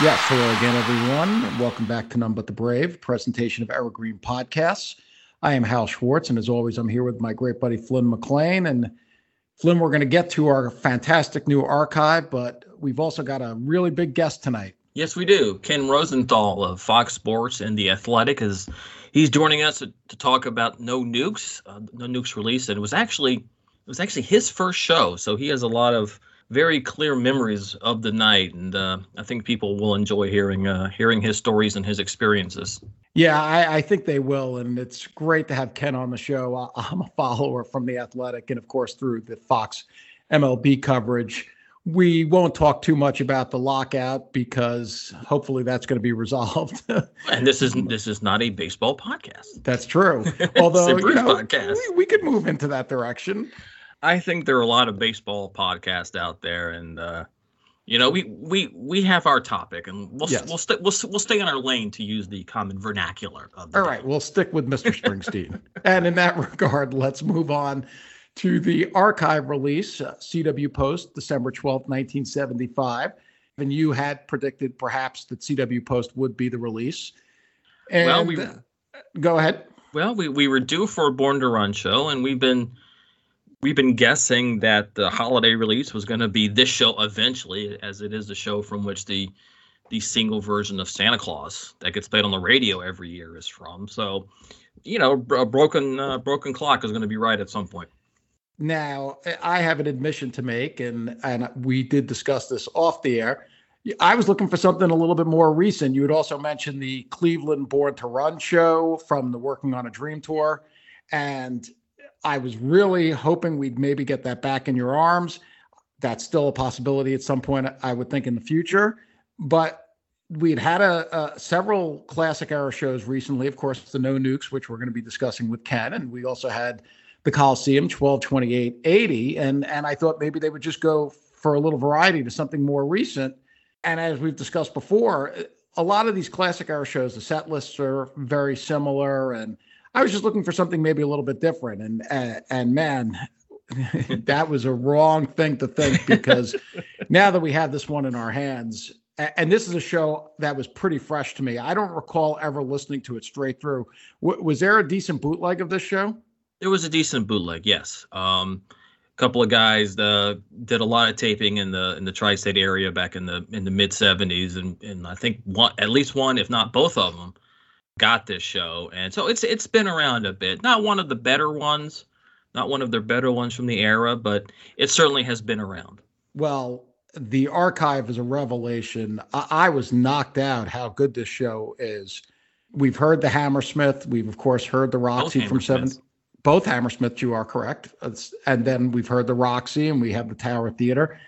Yes, hello again, everyone. Welcome back to None But the Brave, presentation of Evergreen Podcasts. I am Hal Schwartz, and as always, I'm here with my great buddy Flynn McLean. And Flynn, we're going to get to our fantastic new archive, but we've also got a really big guest tonight. Yes, we do. Ken Rosenthal of Fox Sports and The Athletic is he's joining us to, talk about No Nukes, uh, No Nukes release, and it was actually it was actually his first show, so he has a lot of very clear memories of the night, and uh, I think people will enjoy hearing uh, hearing his stories and his experiences. Yeah, I, I, think they will, and it's great to have Ken on the show. I'm a follower from the Athletic, and of course through the Fox MLB coverage. We won't talk too much about the lockout because hopefully that's going to be resolved. and this is this is not a baseball podcast. That's true. Although you know, podcast. We, we could move into that direction. I think there are a lot of baseball podcasts out there, and uh, you know, we we we have our topic, and we'll yes. we'll, st- we'll we'll stay in our lane to use the common vernacular. All day. right, we'll stick with Mr. Springsteen, and in that regard, let's move on to the archive release, uh, CW Post, December twelfth, nineteen seventy five. And you had predicted perhaps that CW Post would be the release. And well, we uh, go ahead. Well, we, we were due for a Born to Run show, and we've been we've been guessing that the holiday release was going to be this show eventually, as it is the show from which the the single version of Santa Claus that gets played on the radio every year is from. So, you know, a broken uh, broken clock is going to be right at some point. Now, I have an admission to make, and and we did discuss this off the air. I was looking for something a little bit more recent. You had also mentioned the Cleveland Born to Run show from the Working on a Dream tour, and I was really hoping we'd maybe get that back in your arms. That's still a possibility at some point, I would think, in the future. But we'd had a, a, several classic era shows recently. Of course, the No Nukes, which we're going to be discussing with Ken, and we also had the Coliseum 12, 28, 80. And and I thought maybe they would just go for a little variety to something more recent. And as we've discussed before, a lot of these classic era shows, the set lists are very similar and I was just looking for something maybe a little bit different. And and, and man, that was a wrong thing to think because now that we have this one in our hands, and this is a show that was pretty fresh to me. I don't recall ever listening to it straight through. W- was there a decent bootleg of this show? There was a decent bootleg, yes. Um, a couple of guys uh, did a lot of taping in the in the tri-state area back in the in the mid '70s, and and I think one, at least one, if not both of them, got this show, and so it's it's been around a bit. Not one of the better ones, not one of their better ones from the era, but it certainly has been around. Well, the archive is a revelation. I, I was knocked out how good this show is. We've heard the Hammersmith. We've of course heard the Roxy from seven. Both Hammersmith, you are correct. It's, and then we've heard the Roxy, and we have the Tower Theater.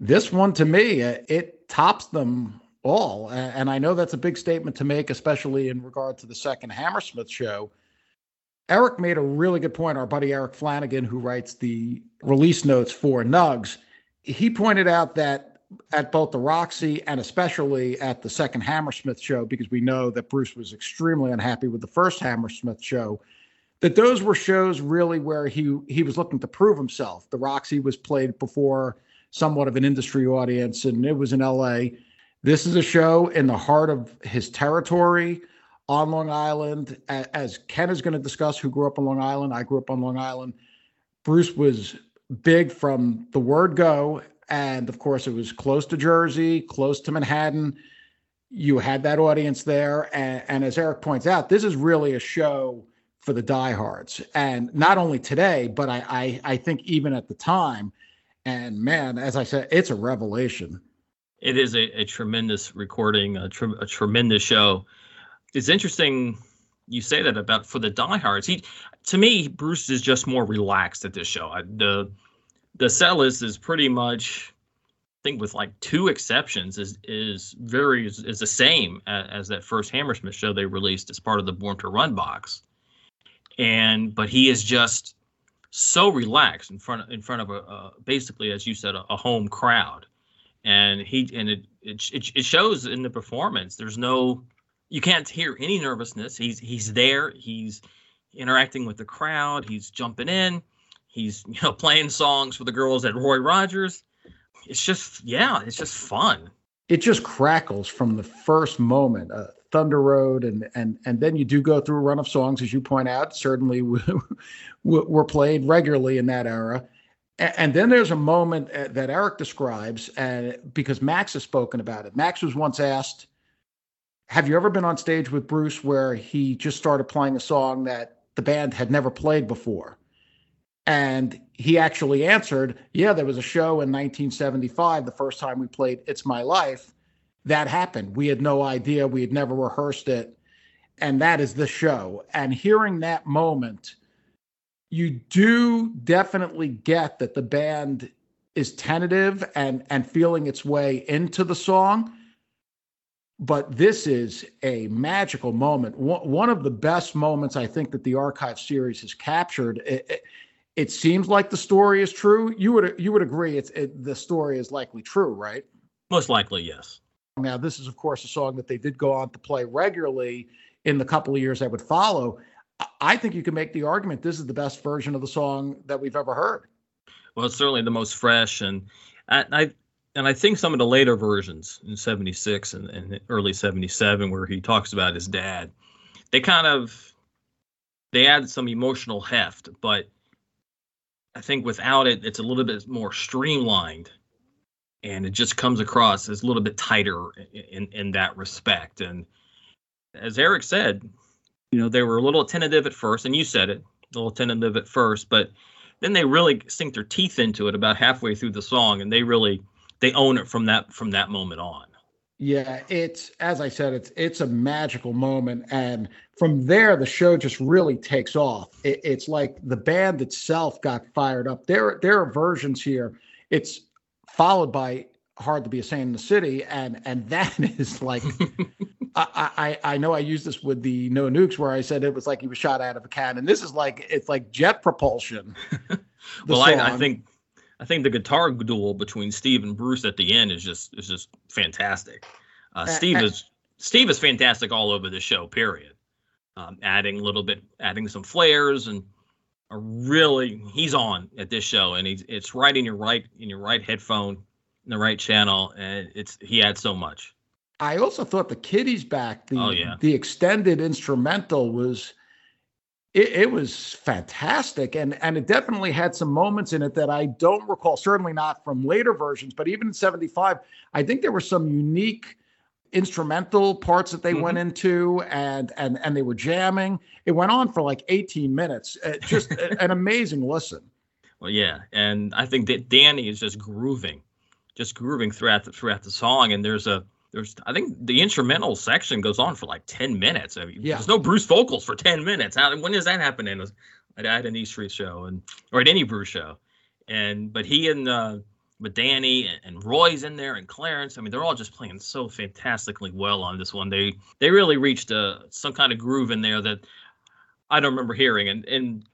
This one, to me, it tops them all. And I know that's a big statement to make, especially in regard to the second Hammersmith show. Eric made a really good point. Our buddy Eric Flanagan, who writes the release notes for Nugs, he pointed out that at both the Roxy and especially at the second Hammersmith show, because we know that Bruce was extremely unhappy with the first Hammersmith show, that those were shows really where he he was looking to prove himself. The Roxy was played before somewhat of an industry audience, and it was in LA. This is a show in the heart of his territory on Long Island. As Ken is going to discuss, who grew up on Long Island, I grew up on Long Island. Bruce was big from the word go. And of course, it was close to Jersey, close to Manhattan. You had that audience there. And, and as Eric points out, this is really a show for the diehards. And not only today, but I, I, I think even at the time. And man, as I said, it's a revelation it is a, a tremendous recording, a, a, tremendous show. It's interesting you say that about for the diehards. He, to me, Bruce is just more relaxed at this show. I, the the set list is pretty much I think with like two exceptions, is is very is, is the same as, as, that first Hammersmith show they released as part of the Born to Run box. And but he is just so relaxed in front in front of a, a basically as you said a, a, home crowd, and he and it, it it shows in the performance. There's no you can't hear any nervousness. He's he's there. He's interacting with the crowd. He's jumping in. He's you know playing songs for the girls at Roy Rogers it's just yeah, it's just fun. It just crackles from the first moment. Uh, Thunder Road, and and and then you do go through a run of songs, as you point out. Certainly, were played regularly in that era. And then there's a moment uh, that Eric describes, and because Max has spoken about it. Max was once asked, "Have you ever been on stage with Bruce where he just started playing a song that the band had never played before?" And he actually answered, Yeah, there was a show in 1975, the first time we played It's My Life. That happened. We had no idea. We had never rehearsed it. And that is the show. And hearing that moment, you do definitely get that the band is tentative and and feeling its way into the song but this is a magical moment one, of the best moments i think that the archive series has captured it, it seems like the story is true. You would you would agree it's it, the story is likely true, right? Most likely, yes. Now, this is of course a song that they did go on to play regularly in the couple of years that would follow. I think you can make the argument this is the best version of the song that we've ever heard. Well, it's certainly the most fresh, and I, I and I think some of the later versions in '76 and, and early '77, where he talks about his dad, they kind of they add some emotional heft, but I think without it, it's a little bit more streamlined, and it just comes across as a little bit tighter in in that respect. And as Eric said, you know, they were a little tentative at first, and you said it, a little tentative at first, but then they really sink their teeth into it about halfway through the song, and they really they own it from that from that moment on. Yeah, it's as I said, it's it's a magical moment, and from there the show just really takes off. It, it's like the band itself got fired up. There there are versions here. It's followed by "Hard to Be a Saint in the City," and and that is like, I, I I know I used this with the No Nukes where I said it was like he was shot out of a cannon. This is like it's like jet propulsion. well, I, I think I think the guitar duel between Steve and Bruce at the end is just is just fantastic. Uh, Steve is Steve is fantastic all over the show. Period. Um, adding a little bit, adding some flares, and a really he's on at this show, and he's it's right in your right in your right headphone, the right channel, and it's he adds so much. I also thought the Kitty's back, the oh, yeah. the extended instrumental was it, it, was fantastic and and it definitely had some moments in it that I don't recall certainly not from later versions but even in 75 I think there were some unique instrumental parts that they mm-hmm. went into and and and they were jamming it went on for like 18 minutes uh, just an amazing listen well yeah and I think that Danny is just grooving just grooving throughout the throughout the song and there's a there's I think the instrumental section goes on for like 10 minutes. I mean, yeah. there's no Bruce vocals for 10 minutes. How, when does that happen in a, at an E Street show and or at any Bruce show? And but he and uh but Danny and, and Roy's in there and Clarence. I mean, they're all just playing so fantastically well on this one. They they really reached a uh, some kind of groove in there that I don't remember hearing. And and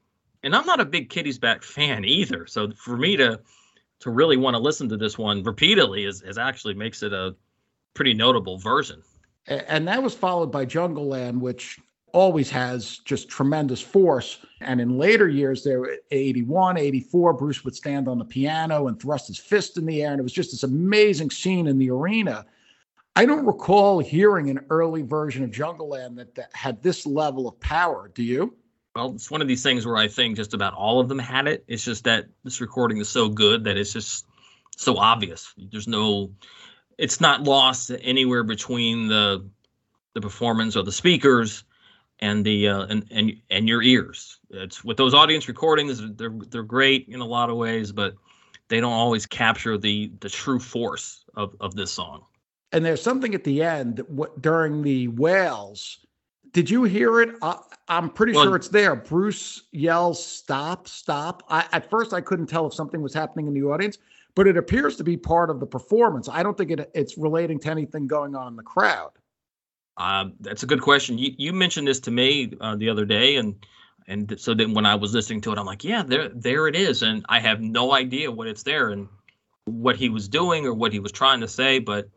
and I'm not a big Kitty's Back fan either. So for me to to really want to listen to this one repeatedly is, is actually makes it a pretty notable version. And that was followed by Jungleland, which always has just tremendous force. And in later years, there 81, 84, Bruce would stand on the piano and thrust his fist in the air. And it was just this amazing scene in the arena. I don't recall hearing an early version of Jungleland that, that had this level of power. Do you? Well, it's one of these things where I think just about all of them had it. It's just that this recording is so good that it's just so obvious. There's no it's not lost anywhere between the the performance or the speakers and the uh, and and and your ears. It's with those audience recordings, they're they're great in a lot of ways, but they don't always capture the the true force of of this song. And there's something at the end what, during the wails. Did you hear it? I, am pretty well, sure it's there. Bruce yells, "Stop! Stop!" I, at first, I couldn't tell if something was happening in the audience, but it appears to be part of the performance. I don't think it, it's relating to anything going on in the crowd. Uh, that's a good question. You, you mentioned this to me uh, the other day, and and so then when I was listening to it, I'm like, yeah, there there it is, and I have no idea what it's there and what he was doing or what he was trying to say. But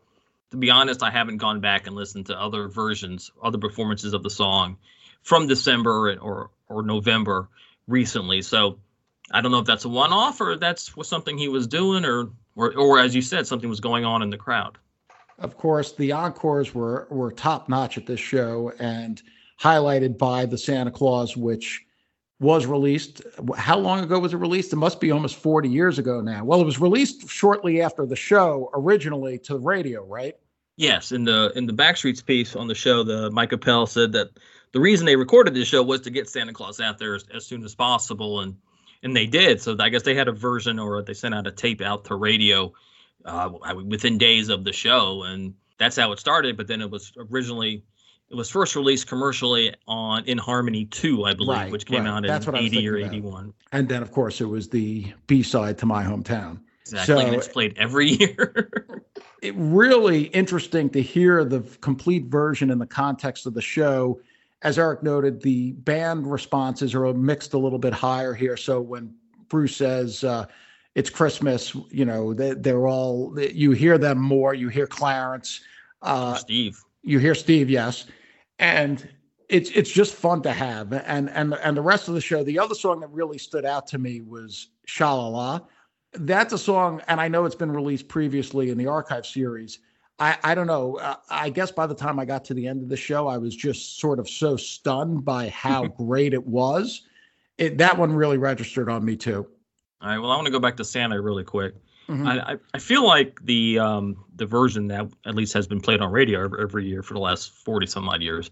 to be honest, I haven't gone back and listened to other versions, other performances of the song from December or or November recently. So I don't know if that's a one-off or that's something he was doing, or or or as you said, something was going on in the crowd. Of course, the encores were were top notch at this show and highlighted by the Santa Claus, which was released. How long ago was it released? It must be almost 40 years ago now. Well, it was released shortly after the show originally to the radio, right? Yes, in the in the Backstreets piece on the show, the Mike Appel said that the reason they recorded this show was to get Santa Claus out there as, as soon as possible, and and they did. So I guess they had a version or they sent out a tape out to radio uh, within days of the show, and that's how it started. But then it was originally it was first released commercially on In Harmony 2, I believe, right, which came right. out in 80 or 81. About. And then, of course, it was the B side to My Hometown. Exactly. So, and it's played every year. it really interesting to hear the complete version in the context of the show. As Eric noted, the band responses are mixed a little bit higher here. So when Bruce says, uh, it's Christmas, you know, they, are all, you hear them more. You hear Clarence. Uh, Steve you hear Steve, yes, and it's it's just fun to have. And and and the rest of the show, the other song that really stood out to me was Sha-La-La. That's a song, and I know it's been released previously in the archive series. I, I don't know. Uh, I guess by the time I got to the end of the show, I was just sort of so stunned by how great it was. It, that one really registered on me too. All right. Well, I want to go back to Santa really quick. Mm-hmm. I, I feel like the um, the version that at least has been played on radio every, every year for the last forty some odd years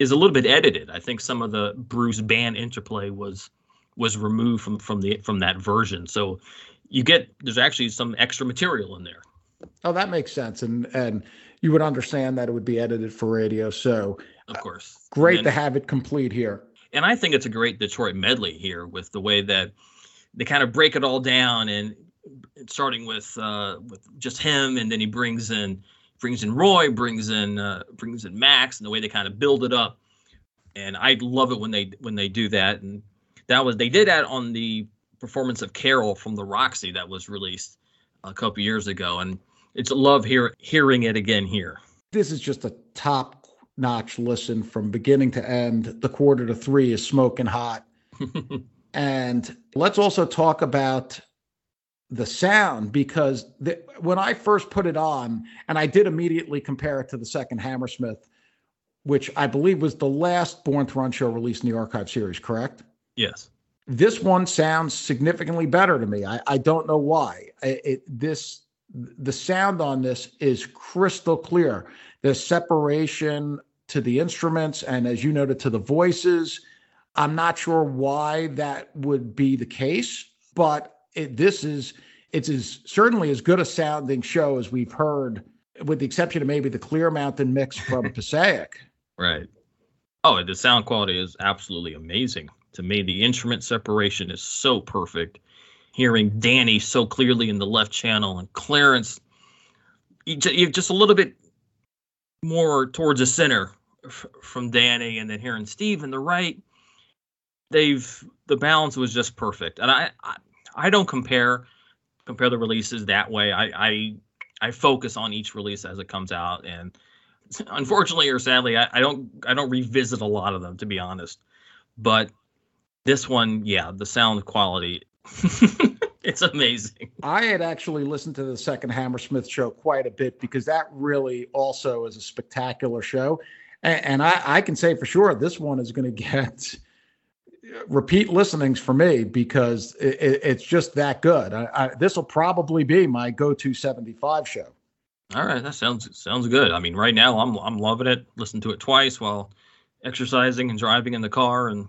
is a little bit edited. I think some of the Bruce band interplay was was removed from from the from that version. So you get there's actually some extra material in there. Oh, that makes sense, and and you would understand that it would be edited for radio. So of course, uh, great then, to have it complete here. And I think it's a great Detroit medley here with the way that they kind of break it all down and starting with uh, with just him, and then he brings in brings in Roy, brings in uh, brings in Max, and the way they kind of build it up. And I love it when they when they do that. And that was they did that on the performance of Carol from the Roxy that was released a couple years ago, and it's a love hear, hearing it again here. This is just a top notch listen from beginning to end. The quarter to three is smoking hot. and let's also talk about the sound because the, when I first put it on, and I did immediately compare it to the second Hammersmith, which I believe was the last Born to Run show released in the archive series, correct? Yes. This one sounds significantly better to me. I, I don't know why. It, it, this the sound on this is crystal clear. The separation to the instruments, and as you noted, to the voices. I'm not sure why that would be the case, but it, this is it's as certainly as good a sounding show as we've heard, with the exception of maybe the Clearmountain mix from Passaic. Right. Oh, the sound quality is absolutely amazing. To me, the instrument separation is so perfect. Hearing Danny so clearly in the left channel and Clarence just a little bit more towards the center from Danny, and then hearing Steve in the right. They've the balance was just perfect, and I, I I don't compare compare the releases that way. I I, I focus on each release as it comes out, and unfortunately or sadly, I, I don't I don't revisit a lot of them to be honest. But this one, yeah, the sound quality. it's amazing. I had actually listened to the second Hammersmith show quite a bit because that really also is a spectacular show. And, and I, I, can say for sure this one is going to get repeat listenings for me because it, it's just that good. This will probably be my go-to 75 show. All right, that sounds sounds good. I mean, right now I'm I'm loving it. Listen to it twice while exercising and driving in the car, and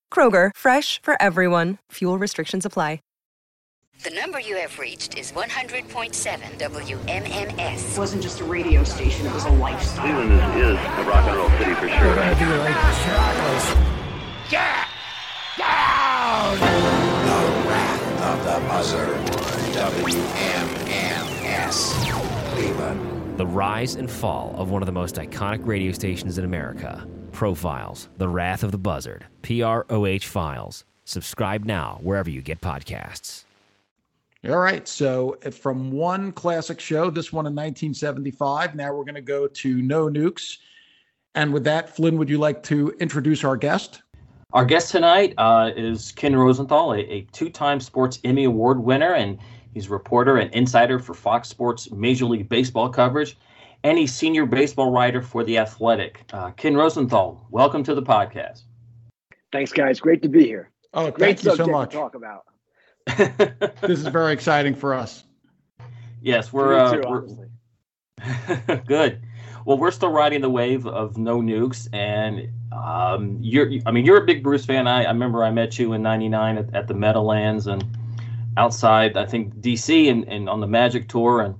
Kroger, fresh for everyone. Fuel restrictions apply. The number you have reached is 100.7 WMMS. It wasn't just a radio station, it was a lifestyle. Cleveland is, is a rock and roll city for sure. They're be like Get down! The Wrath of the Buzzard. WMMS. Cleveland. The rise and fall of one of the most iconic radio stations in America. Profiles, The Wrath of the Buzzard, PROH Files. Subscribe now wherever you get podcasts. All right. So from one classic show, this one in 1975, now we're going to go to No Nukes. And with that, Flynn, would you like to introduce our guest? Our guest tonight uh, is Ken Rosenthal, a, a two time Sports Emmy Award winner, and he's a reporter and insider for Fox Sports Major League Baseball coverage, and he's senior baseball writer for The Athletic. Uh, Ken Rosenthal, welcome to the podcast. Thanks, guys. Great to be here. Oh, Great thank you so much. To talk about. this is very exciting for us. Yes, we're, uh, too, we're good. Well, we're still riding the wave of no nukes, and um, you're. I mean, you're a big Bruce fan. I, I remember I met you in '99 at, at, the Meadowlands and outside. I think DC and, and on the Magic Tour, and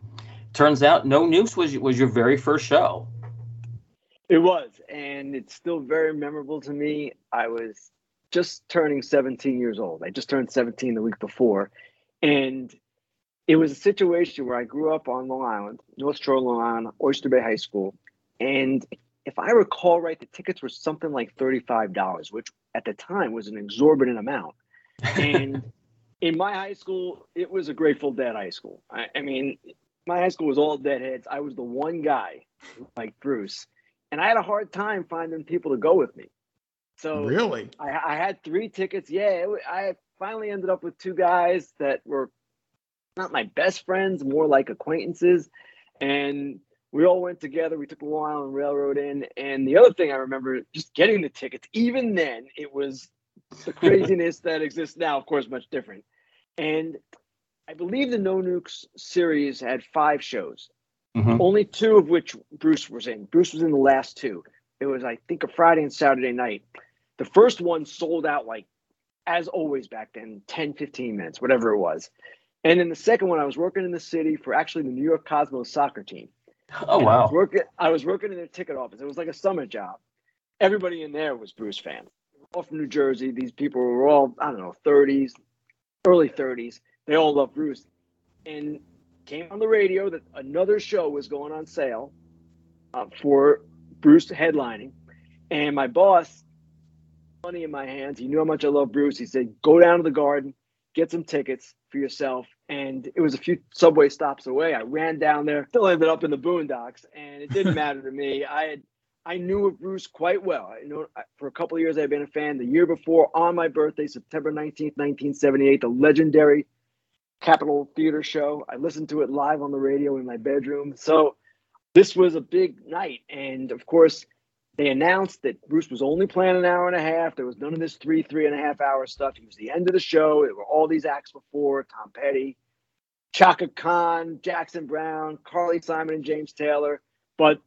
turns out no nukes was was your very first show. It was, and it's still very memorable to me. I was just turning 17 years old. I just turned 17 the week before. And it was a situation where I grew up on Long Island, North Shore Long Island, Oyster Bay High School. And if I recall right, the tickets were something like $35, which at the time was an exorbitant amount. And in my high school, it was a Grateful Dead high school. I, I mean, my high school was all deadheads. I was the one guy like Bruce. And I had a hard time finding people to go with me. So really, I, I had three tickets. Yeah, I finally ended up with two guys that were not my best friends, more like acquaintances, and we all went together. We took the Long Island Railroad in, and the other thing I remember just getting the tickets. Even then, it was the craziness that exists now. Of course, much different. And I believe the No Nukes series had five shows, mm-hmm. only two of which Bruce was in. Bruce was in the last two. It was, I think, a Friday and Saturday night. The first one sold out like, as always back then, 10, 15 minutes, whatever it was. And then the second one, I was working in the city for actually the New York Cosmos soccer team. Oh, wow. I was, working, I was working in their ticket office. It was like a summer job. Everybody in there was Bruce fans. All from New Jersey. These people were all, I don't know, 30s, early 30s. They all loved Bruce. And came on the radio that another show was going on sale uh, for Bruce headlining. And my boss money in my hands. He knew how much I love Bruce. He said, "Go down to the Garden, get some tickets for yourself." And it was a few subway stops away. I ran down there, still ended up in the Boondocks, and it didn't matter to me. I had I knew of Bruce quite well. I know for a couple of years I've been a fan. The year before, on my birthday, September 19th, 1978, the legendary Capitol Theater show. I listened to it live on the radio in my bedroom. So this was a big night. And of course, they announced that Bruce was only playing an hour and a half. There was none of this three, three and a half hour stuff. He was the end of the show. There were all these acts before Tom Petty, Chaka Khan, Jackson Browne, Carly Simon, and James Taylor. But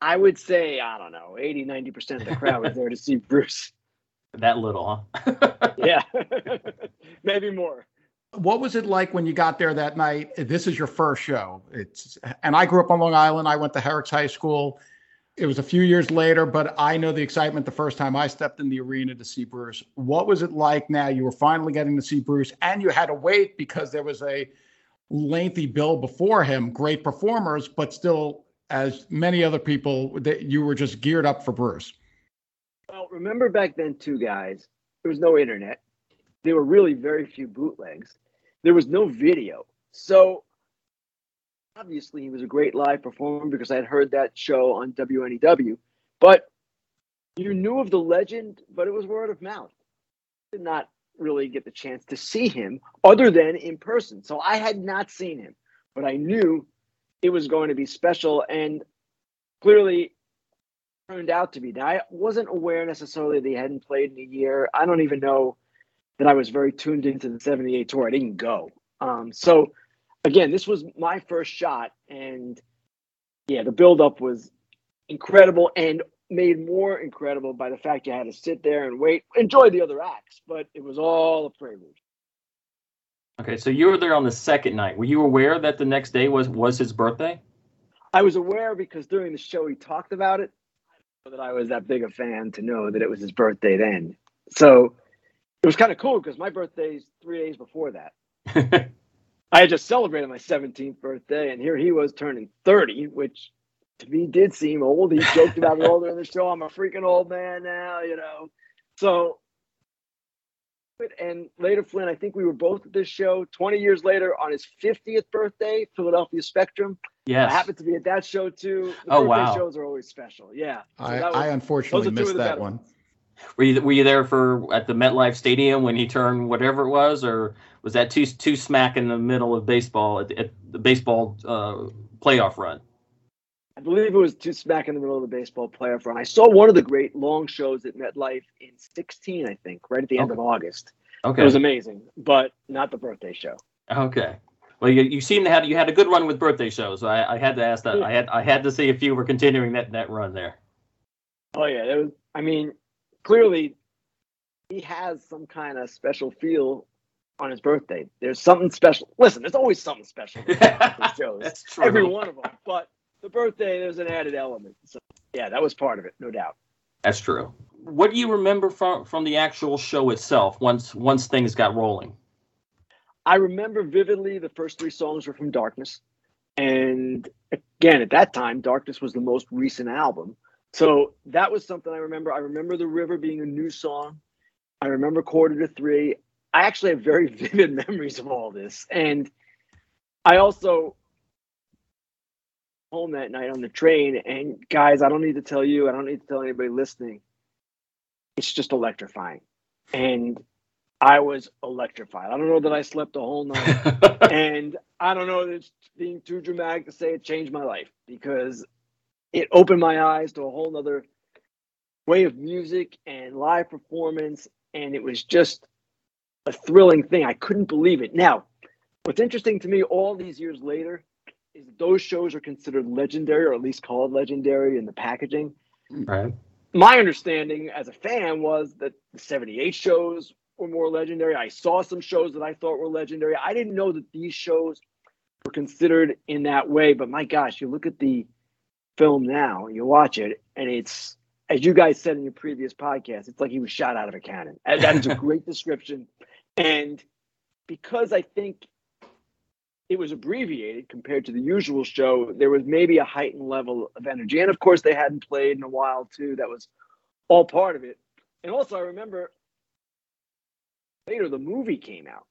I would say, I don't know, 80, 90% of the crowd was there to see Bruce. That little, huh? yeah, maybe more. What was it like when you got there that night? This is your first show. It's and I grew up on Long Island. I went to Herricks High School it was a few years later, but I know the excitement the first time I stepped in the arena to see Bruce. What was it like now? You were finally getting to see Bruce, and you had to wait because there was a lengthy bill before him. Great performers, but still, as many other people, that you were just geared up for Bruce. Well, remember back then, too, guys, there was no internet. There were really very few bootlegs. There was no video. So obviously he was a great live performer because I had heard that show on WNEW. But you knew of the legend, but it was word of mouth. Did not really get the chance to see him other than in person. So I had not seen him, but I knew it was going to be special and clearly turned out to be. Now, I wasn't aware necessarily that he hadn't played in a year. I don't even know that I was very tuned into the 78 tour. I didn't go. Um, so again, this was my first shot and yeah, the buildup was incredible and made more incredible by the fact you had to sit there and wait, enjoy the other acts, but it was all a prelude. Okay, so you were there on the second night. Were you aware that the next day was was his birthday? I was aware because during the show he talked about it. I that I was that big a fan to know that it was his birthday then. So it was kind of cool because my birthday's three days before that. I had just celebrated my 17th birthday, and here he was turning 30, which to me did seem old. He joked about it all during the show. I'm a freaking old man now, you know. So, and later, Flynn, I think we were both at this show 20 years later on his 50th birthday, Philadelphia Spectrum. Yes. I happened to be at that show too. The oh, wow. shows are always special. Yeah. So I, was, I unfortunately missed that one. Were you were you there for at the MetLife Stadium when he turned whatever it was, or was that two two smack in the middle of baseball at, at the baseball uh, playoff run? I believe it was two smack in the middle of the baseball playoff run. I saw one of the great long shows at MetLife in 16, I think, right at the end okay. of August. Okay, it was amazing, but not the birthday show. Okay. Well, you, you seem to have you had a good run with birthday shows. So I, I had to ask that. I had I had to see if you were continuing that that run there. Oh yeah, it was. I mean, clearly he has some kind of special feel on his birthday. There's something special. Listen, there's always something special shows. That's true. Every one of them. But the birthday, there's an added element. So yeah, that was part of it, no doubt. That's true. What do you remember from from the actual show itself once once things got rolling? I remember vividly the first three songs were from Darkness. And again, at that time, Darkness was the most recent album. So that was something I remember. I remember The River being a new song. I remember Quarter to Three. I actually have very vivid memories of all this. And I also home that night on the train and guys, I don't need to tell you, I don't need to tell anybody listening. It's just electrifying. And I was electrified. I don't know that I slept a whole night. and I don't know that it's being too dramatic to say it changed my life because it opened my eyes to a whole nother way of music and live performance. And it was just a thrilling thing. I couldn't believe it. Now, what's interesting to me all these years later is those shows are considered legendary or at least called legendary in the packaging. Right. My understanding as a fan was that the 78 shows were more legendary. I saw some shows that I thought were legendary. I didn't know that these shows were considered in that way, but my gosh, you look at the film now, you watch it, and it's as you guys said in your previous podcast, it's like he was shot out of a cannon. That is a great description. And because I think it was abbreviated compared to the usual show, there was maybe a heightened level of energy. And of course, they hadn't played in a while, too. That was all part of it. And also, I remember later the movie came out.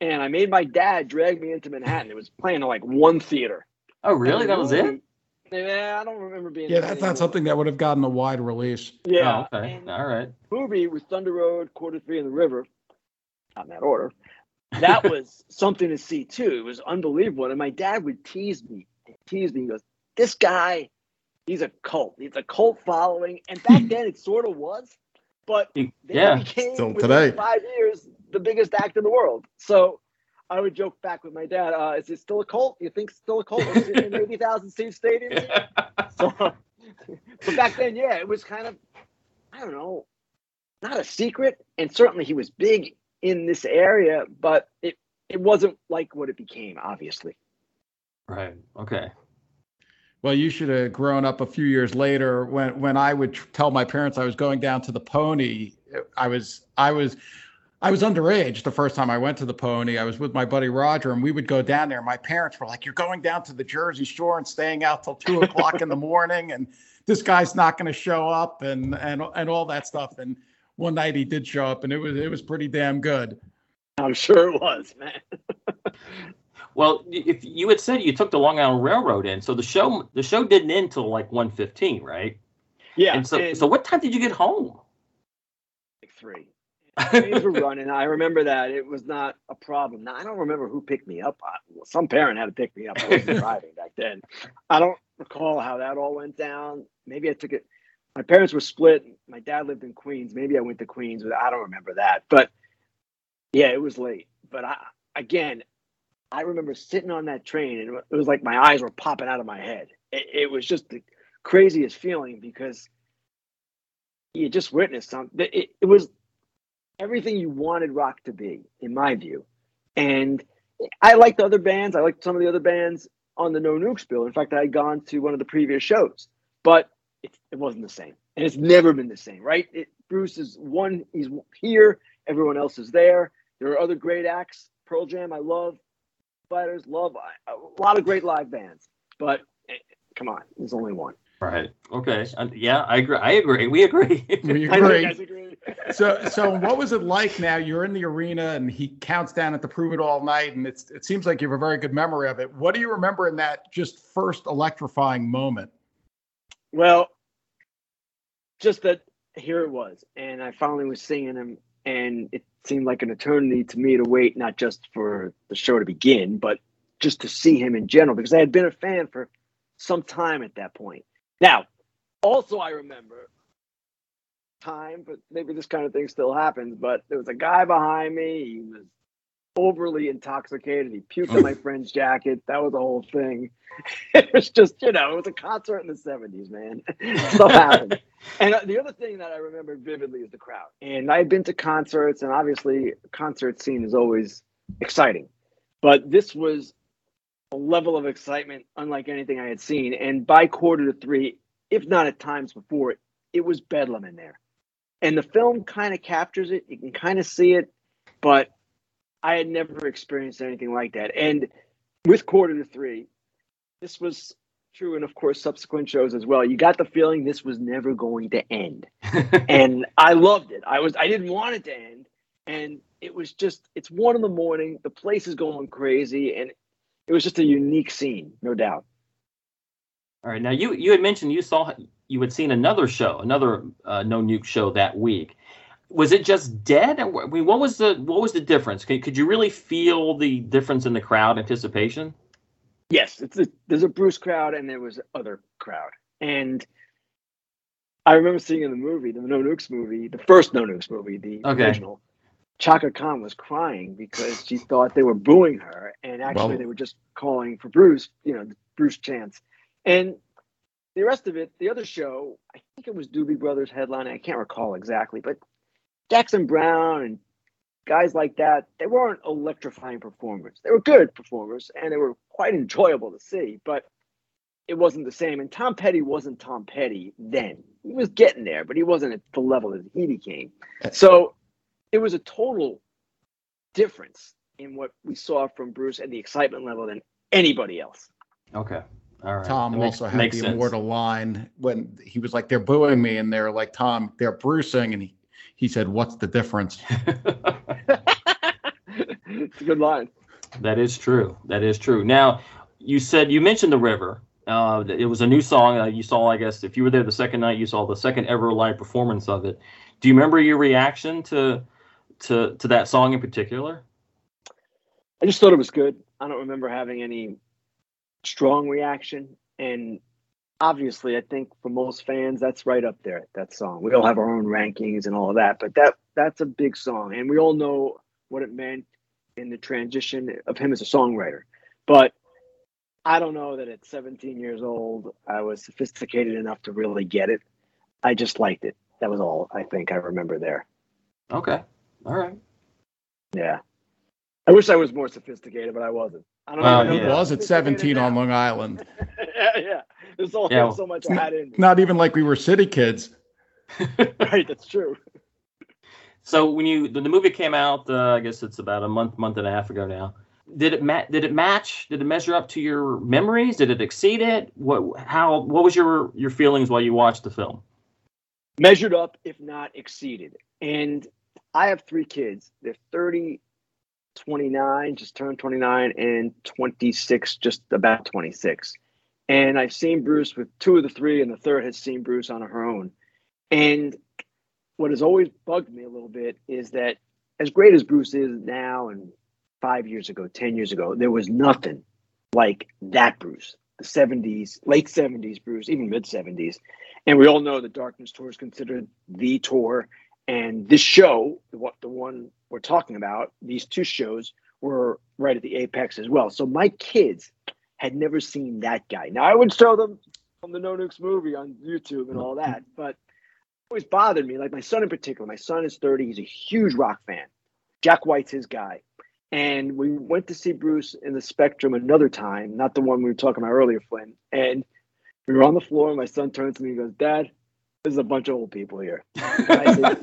And I made my dad drag me into Manhattan. It was playing in like one theater. Oh, really? That was it? Yeah, I don't remember being. Yeah, that's not something that would have gotten a wide release. Yeah. Oh, okay. All right. Movie with Thunder Road, Quarter Three in the River, not in that order. That was something to see too. It was unbelievable. And my dad would tease me, tease me. He goes, "This guy, he's a cult. He's a cult following." And back then, it sort of was, but they yeah, became Still today. five years the biggest act in the world. So I would joke back with my dad, uh, is it still a cult? You think it's still a cult? We're in 80,000 seat stadium? so, but back then, yeah, it was kind of, I don't know, not a secret. And certainly he was big in this area, but it, it wasn't like what it became, obviously. Right. Okay. Well, you should have grown up a few years later when when I would tell my parents I was going down to the pony. I was I was I was underage the first time I went to the pony. I was with my buddy Roger, and we would go down there. My parents were like, You're going down to the Jersey Shore and staying out till two o'clock in the morning, and this guy's not going to show up, and and and all that stuff. And one night he did show up, and it was it was pretty damn good. I'm sure it was, man. well, if you had said you took the Long Island Railroad in, so the show the show didn't end till like 1.15, right? Yeah. And so and so what time did you get home? Like three trains were running. I remember that it was not a problem. Now I don't remember who picked me up. Some parent had to pick me up. I wasn't driving back then. I don't recall how that all went down. Maybe I took it. My parents were split. My dad lived in Queens. Maybe I went to Queens, but I don't remember that. But yeah, it was late. But I again, I remember sitting on that train, and it was like my eyes were popping out of my head. It, it was just the craziest feeling because you just witnessed something. It, it was everything you wanted rock to be, in my view. And I liked other bands. I liked some of the other bands on the No Nukes bill. In fact, I had gone to one of the previous shows, but it, it wasn't the same. And it's never been the same, right? It, Bruce is one, he's here, everyone else is there. There are other great acts. Pearl Jam, I love. Fighters, love. A lot of great live bands. But eh, come on, there's only one. Right. Okay. yeah, I agree. I agree. We agree. We agree. So, so what was it like? Now you're in the arena, and he counts down at the Prove It All night, and it's it seems like you have a very good memory of it. What do you remember in that just first electrifying moment? Well, just that here it was, and I finally was seeing him, and it seemed like an eternity to me to wait, not just for the show to begin, but just to see him in general, because I had been a fan for some time at that point now, also, I remember time, but maybe this kind of thing still happens. But there was a guy behind me. He was overly intoxicated. He puked on my friend's jacket. That was the whole thing. It was just, you know, it was a concert in the 70s, man. Stuff happened. And uh, the other thing that I remember vividly is the crowd. And I've been to concerts, and obviously, concert scene is always exciting. But this was a level of excitement unlike anything I had seen. And by quarter to three, if not at times before, it was bedlam in there. And the film kind of captures it. You can kind of see it, but I had never experienced anything like that. And with quarter to three, this was true, and of course, subsequent shows as well. You got the feeling this was never going to end, and I loved it. I was I didn't want it to end, and it was just it's one in the morning. The place is going crazy, and it was just a unique scene, no doubt. All right. Now you you had mentioned you saw you had seen another show, another uh, No Nuke show that week. Was it just dead? I mean, what was the what was the difference? Could, could you really feel the difference in the crowd anticipation? Yes, it's a, there's a Bruce crowd and there was other crowd, and I remember seeing in the movie, the No Nukes movie, the first No Nukes movie, the okay. original. Chaka Khan was crying because she thought they were booing her, and actually well, they were just calling for Bruce, you know, Bruce Chance. And the rest of it, the other show, I think it was Doobie Brothers headline. I can't recall exactly, but Jackson Browne and guys like that, they weren't electrifying performers. They were good performers, and they were quite enjoyable to see, but it wasn't the same. And Tom Petty wasn't Tom Petty then. He was getting there, but he wasn't at the level that he became. So it was a total difference in what we saw from Bruce and the excitement level than anybody else. Okay. All right. Tom also had the sense. immortal line when he was like, "They're booing me," and they're like, "Tom, they're bruising," and he he said, "What's the difference?" it's a good line. That is true. That is true. Now, you said you mentioned the river. Uh, it was a new song. Uh, you saw, I guess, if you were there the second night, you saw the second ever live performance of it. Do you remember your reaction to to to that song in particular? I just thought it was good. I don't remember having any strong reaction, and obviously, I think for most fans, that's right up there. That song. We all have our own rankings and all of that, but that that's a big song, and we all know what it meant in the transition of him as a songwriter. But I don't know that at 17 years old I was sophisticated enough to really get it. I just liked it. That was all I think I remember there. Okay. All right. Yeah. I wish I was more sophisticated, but I wasn't. I don't well, know. He was at 17 on Long Island. yeah, yeah. There's, all, yeah. so much I in. Not even like we were city kids. right, that's true. So when you when the movie came out, uh, I guess it's about a month, month and a half ago now. Did it ma- Did it match? Did it measure up to your memories? Did it exceed it? What? How? What was your your feelings while you watched the film? Measured up, if not exceeded. And I have three kids. They're 30, 29, just turned 29, and 26, just about 26. And I've seen Bruce with two of the three, and the third has seen Bruce on her own. And what has always bugged me a little bit is that as great as Bruce is now and five years ago, 10 years ago, there was nothing like that Bruce, the 70s, late 70s Bruce, even mid 70s. And we all know the Darkness Tour is considered the tour. And this show, what the one we're talking about, these two shows were right at the apex as well. So my kids had never seen that guy. Now I would show them from the No Nukes movie on YouTube and all that, but always bothered me. Like my son in particular, my son is 30, he's a huge rock fan. Jack White's his guy. And we went to see Bruce in the Spectrum another time, not the one we were talking about earlier, Flynn. And we were on the floor, and my son turns to me and goes, Dad, there's a bunch of old people here. I said,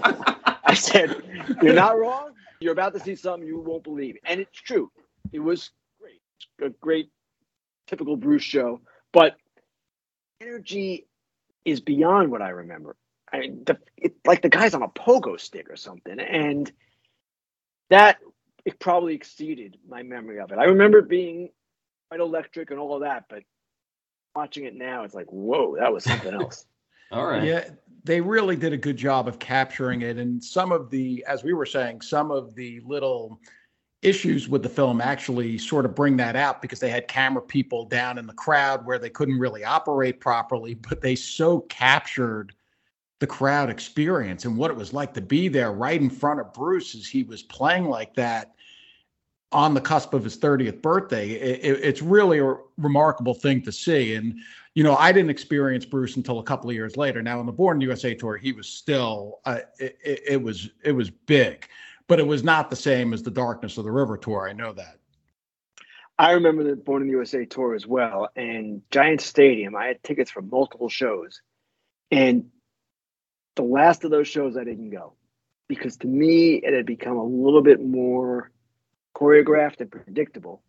I said, You're not wrong. You're about to see something you won't believe. And it's true. It was great. A great typical Bruce show. But energy is beyond what I remember. I mean, the, it, like the guy's on a pogo stick or something. And that it probably exceeded my memory of it. I remember being quite electric and all of that, but watching it now, it's like, whoa, that was something else. All right. Yeah, they really did a good job of capturing it. And some of the, as we were saying, some of the little issues with the film actually sort of bring that out because they had camera people down in the crowd where they couldn't really operate properly, but they so captured the crowd experience and what it was like to be there right in front of Bruce as he was playing like that on the cusp of his 30th birthday. It, it's really a remarkable thing to see. And, you know, I didn't experience Bruce until a couple of years later. Now on the Born in USA tour, he was still, uh, it, it was, it was big, but it was not the same as the Darkness of the River tour. I know that. I remember the Born in the USA tour as well. And Giant Stadium, I had tickets for multiple shows. And the last of those shows I didn't go because to me it had become a little bit more choreographed and predictable,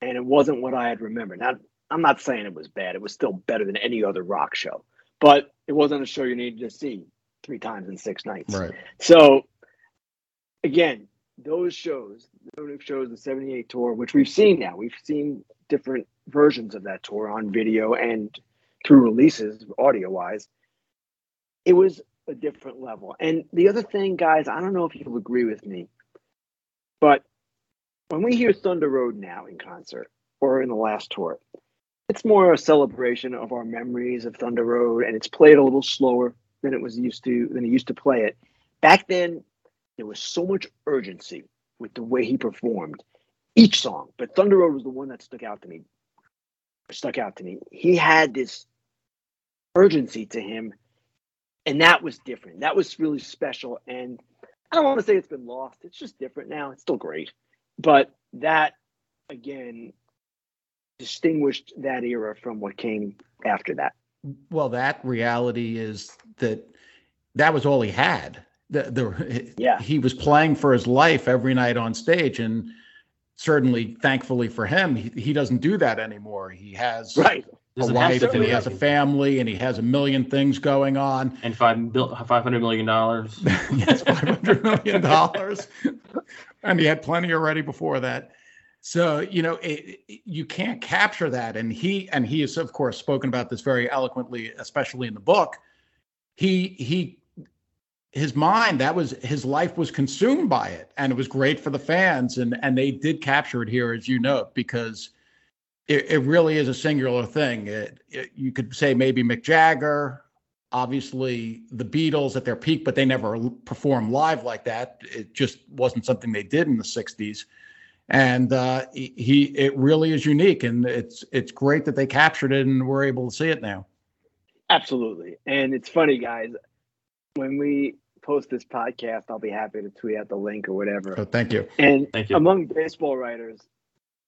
and it wasn't what I had remembered. Now I'm not saying it was bad; it was still better than any other rock show, but it wasn't a show you needed to see three times in six nights. Right. So again, those shows, those shows, the '78 tour, which we've seen now, we've seen different versions of that tour on video and through releases, audio wise. It was a different level. And the other thing, guys, I don't know if you'll agree with me, but when we hear Thunder Road now in concert or in the last tour, it's more a celebration of our memories of Thunder Road, and it's played a little slower than it was used to than he used to play it. Back then, there was so much urgency with the way he performed each song, but Thunder Road was the one that stuck out to me. Stuck out to me. He had this urgency to him and that was different. That was really special. And I don't want to say it's been lost. It's just different now. It's still great, but that again distinguished that era from what came after that. Well, that reality is that that was all he had. The, the yeah he was playing for his life every night on stage, and certainly, thankfully for him, he, he doesn't do that anymore. He has right a wife and he has a family and he has a million things going on and five five hundred million dollars. yes, five hundred million dollars, and he had plenty already before that. So you know it, it, you can't capture that, and he and he has of course spoken about this very eloquently, especially in the book. He he his mind that was his life was consumed by it and it was great for the fans and and they did capture it here as you know, because it, it really is a singular thing. It, you could say maybe Mick Jagger, obviously the Beatles at their peak, but they never performed live like that. It just wasn't something they did in the '60s, and uh, he it really is unique, and it's it's great that they captured it and we're able to see it now. Absolutely, and it's funny, guys. When we post this podcast, I'll be happy to tweet out the link or whatever. Oh, thank you. And thank you. among baseball writers,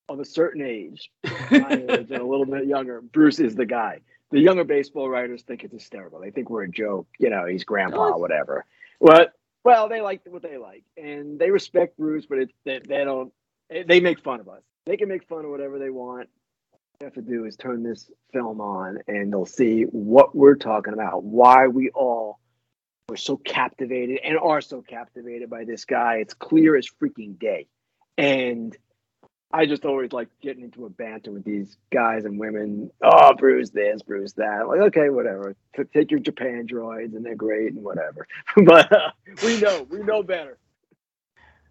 of a certain age, my age and a little bit younger, Bruce is the guy. The younger baseball writers think it's hysterical. They think we're a joke. You know, he's grandpa, whatever. But well, they like what they like, and they respect Bruce, but it, they, they don't. Eh, they make fun of us. They can make fun of whatever they want. What they have to do is turn this film on, and they'll see what we're talking about. Why we all were so captivated and are so captivated by this guy. It's clear as freaking day, and I just always like getting into a banter with these guys and women. Oh, Bruce this, Bruce that. Like, okay, whatever. Take your Japandroids, and they're great and whatever. but uh, we know, we know better.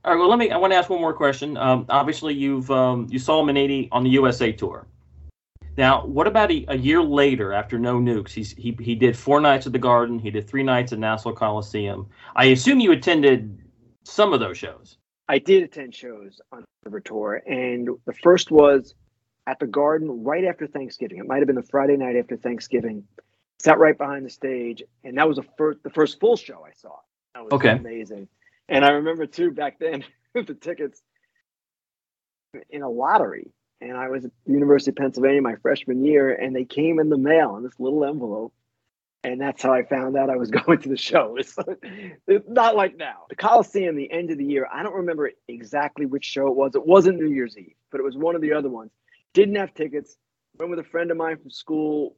All right. Well, let me. I want to ask one more question. Um, obviously, you've um, you saw him in '80 on the USA tour. Now, what about a, a, year later after No Nukes? He's, he he did four nights at the Garden. He did three nights at Nassau Coliseum. I assume you attended some of those shows. I did attend shows on the River Tour, and the first was at the Garden right after Thanksgiving. It might have been the Friday night after Thanksgiving. Sat right behind the stage, and that was the first the first full show I saw. That was okay. amazing. And I remember too back then the tickets in a lottery, and I was at the University of Pennsylvania my freshman year, and they came in the mail in this little envelope and that's how I found out I was going to the show. It's, it's, not like now. The Coliseum, the end of the year, I don't remember exactly which show it was. It wasn't New Year's Eve, but it was one of the other ones. Didn't have tickets. Went with a friend of mine from school,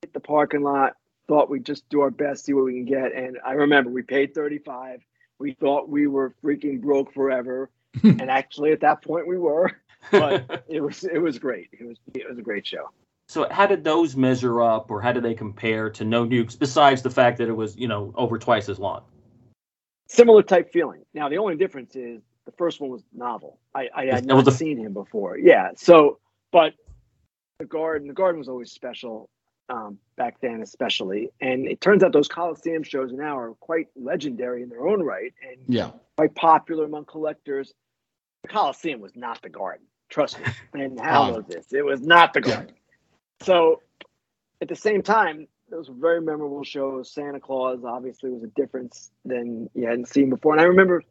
hit the parking lot, thought we'd just do our best, see what we can get. And I remember we paid 35. We thought we were freaking broke forever. and actually at that point we were. But it was it was great. It was it was a great show. So how did those measure up, or how did they compare to No Nukes? Besides the fact that it was, you know, over twice as long. Similar type feeling. Now the only difference is the first one was novel. I, I had not seen him before. Yeah. So, but the garden, the garden was always special um, back then, especially. And it turns out those Coliseum shows now are quite legendary in their own right, and yeah, quite popular among collectors. The Coliseum was not the garden. Trust me. And how um, was this? It was not the garden. Yeah. So at the same time, those were very memorable shows. Santa Claus obviously was a difference than you hadn't seen before. And I remember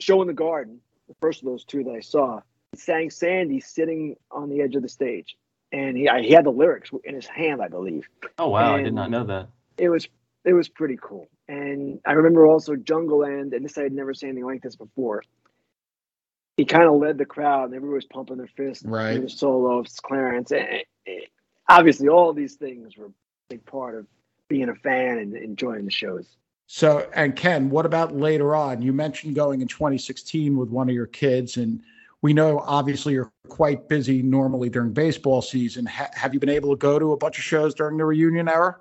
Show in the Garden, the first of those two that I saw, he sang Sandy sitting on the edge of the stage. And he, he had the lyrics in his hand, I believe. Oh, wow. And I did not know that. It was it was pretty cool. And I remember also Jungleland, and this I had never seen anything like this before. He kind of led the crowd, and everybody was pumping their fists. Right. The solo of Clarence. And obviously all these things were a big part of being a fan and enjoying the shows. So, and Ken, what about later on? You mentioned going in 2016 with one of your kids, and we know obviously you're quite busy normally during baseball season. Ha- have you been able to go to a bunch of shows during the reunion era?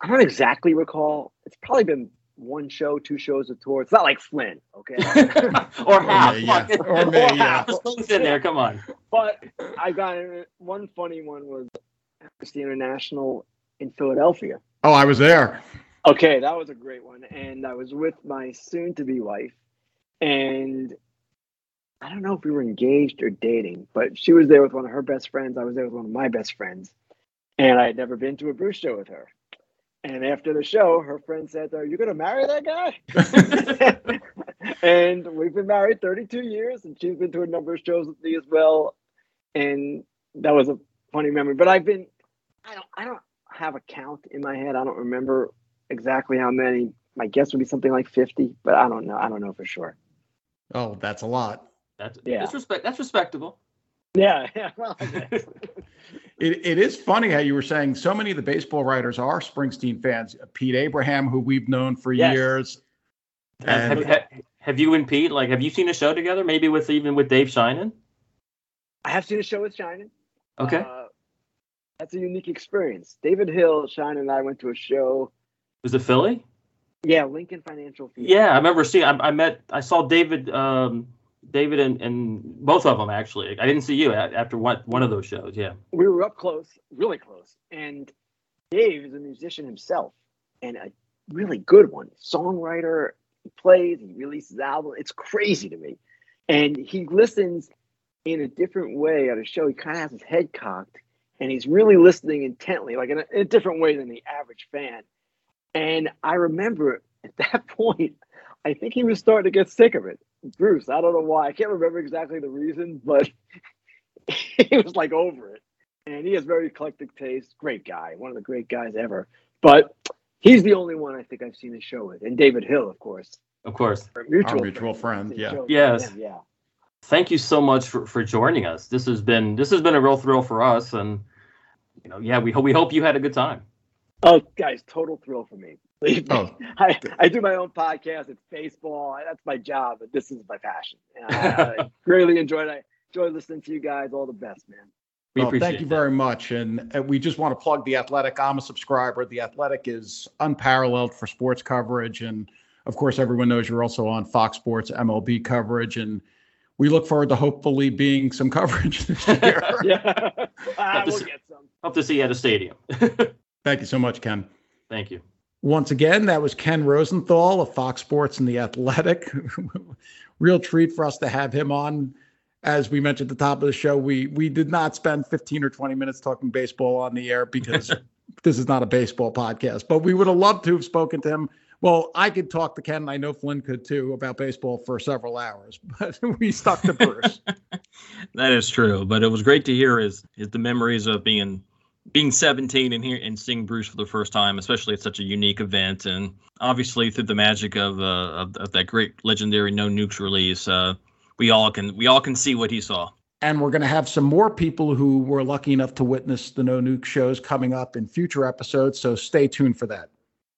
I don't exactly recall. It's probably been one show, two shows a tour. It's not like Flynn, okay? or half. Or me, yeah. Or me, yeah. in there. Come on. But I got one funny one was Amnesty International in Philadelphia. Oh, I was there. Okay, that was a great one. And I was with my soon to be wife. And I don't know if we were engaged or dating, but she was there with one of her best friends. I was there with one of my best friends. And I had never been to a Bruce show with her. And after the show, her friend said, Are you going to marry that guy? and we've been married 32 years, and she's been to a number of shows with me as well. And that was a funny memory. But I've been, I don't, I don't have a count in my head. I don't remember exactly how many. My guess would be something like fifty, but I don't know. I don't know for sure. Oh, that's a lot. That's yeah. That's respect. That's respectable. Yeah, yeah. Well, it, it is funny how you were saying so many of the baseball writers are Springsteen fans. Pete Abraham, who we've known for yes. years. And, have, have, have, you and Pete like have you seen a show together? Maybe with even with Dave Sheinin? I have seen a show with Sheinin. Okay. Uh, that's a unique experience. David Hill, Sean, and I went to a show. Was it Philly? Yeah, Lincoln Financial Field. Yeah, I remember seeing. I, I met. I saw David. Um, David and, and both of them actually. I didn't see you after one one of those shows. Yeah, we were up close, really close. And Dave is a musician himself, and a really good one. Songwriter. He plays. He releases albums. It's crazy to me. And he listens in a different way at a show. He kind of has his head cocked and he's really listening intently, like in a, in a, different way than the average fan. And I remember at that point, I think he was starting to get sick of it. Bruce, I don't know why. I can't remember exactly the reason, but he was like over it. And he has very eclectic taste. Great guy, one of the great guys ever. But he's the only one I think I've seen a show with. And David Hill, of course. Of course. Our mutual, Our mutual friend. friend. Yeah. Yes. Yeah thank you so much for, for joining us. This has been this has been a real thrill for us, and you know, yeah, we hope we hope you had a good time. Oh, guys, total thrill for me. Believe me. Oh. I, I do my own podcast. It's baseball. That's my job, but this is my passion. And I, I greatly enjoyed it. Enjoy listening to you guys. All the best, man. We well, thank you that. very much. And, and we just want to plug The Athletic. I'm a subscriber. The Athletic is unparalleled for sports coverage. And of course, everyone knows you're also on Fox Sports MLB coverage. And we look forward to hopefully being some coverage this year. yeah. Ah, we'll get some. Hope to see you at a stadium. thank you so much, Ken. Thank you. Once again, that was Ken Rosenthal of Fox Sports and The Athletic. Real treat for us to have him on as we mentioned at the top of the show, we we did not spend 15 or 20 minutes talking baseball on the air because this is not a baseball podcast. But we would have loved to have spoken to him. Well, I could talk to Ken, and I know Flynn could too, about baseball for several hours, but we stuck to Bruce. that is true. But it was great to hear his, his the memories of being being 17 and here and seeing Bruce for the first time, especially at such a unique event, and obviously through the magic of uh, of, of, that great legendary No Nukes release. Uh, we all can we all can see what he saw. And we're going to have some more people who were lucky enough to witness the No Nuke shows coming up in future episodes. So stay tuned for that.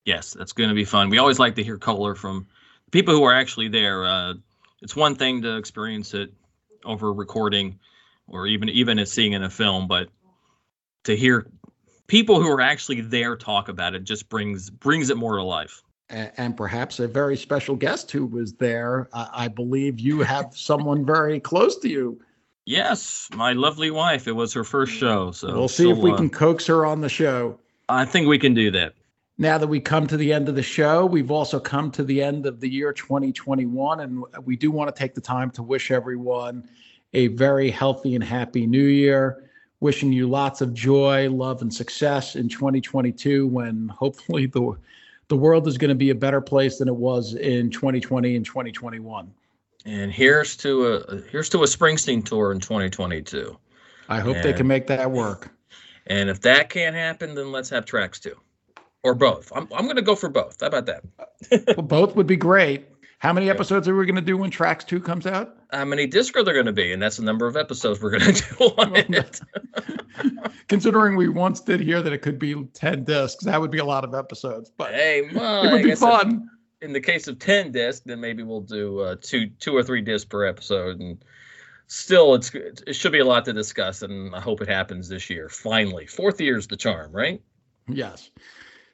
Yes, that's going to be fun. We always like to hear color from people who are actually there. Uh, it's one thing to experience it over recording, or even even as seeing in a film, but to hear people who are actually there talk about it just brings brings it more to life and perhaps a very special guest who was there. I believe you have someone very close to you. Yes, my lovely wife. It was her first show, so we'll see if we uh, can coax her on the show. I think we can do that. Now that we come to the end of the show, we've also come to the end of the year 2021, and we do want to take the time to wish everyone a very healthy and happy new year. Wishing you lots of joy, love, and success in 2022 when hopefully the the world is going to be a better place than it was in 2020 and 2021. And here's to a here's to a Springsteen tour in 2022. I hope and, they can make that work. And if that can't happen, then let's have Tracks Two, or both. I'm I'm going to go for both. How about that? well, both would be great. How many episodes are we going to do when Tracks Two comes out? How many discs are there going to be? And that's the number of episodes we're going to do on it. Considering we once did hear that it could be ten discs, that would be a lot of episodes. But hey, well, it would be fun. If, in the case of ten discs, then maybe we'll do uh, two two or three discs per episode, and still, it's it should be a lot to discuss. And I hope it happens this year. Finally, fourth year's the charm, right? Yes.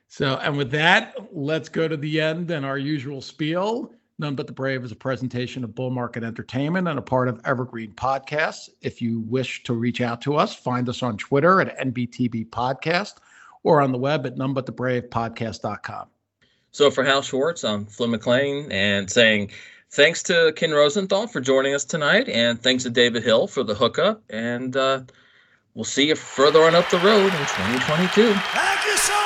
So, and with that, let's go to the end and our usual spiel. None But the Brave is a presentation of Bull Market Entertainment and a part of Evergreen Podcasts. If you wish to reach out to us, find us on Twitter at NBTB Podcast or on the web at nonebutthebravepodcast.com. So for Hal Schwartz, I'm Flynn McLean and saying thanks to Ken Rosenthal for joining us tonight and thanks to David Hill for the hookup. And uh, we'll see you further on up the road in 2022. Thank you so much.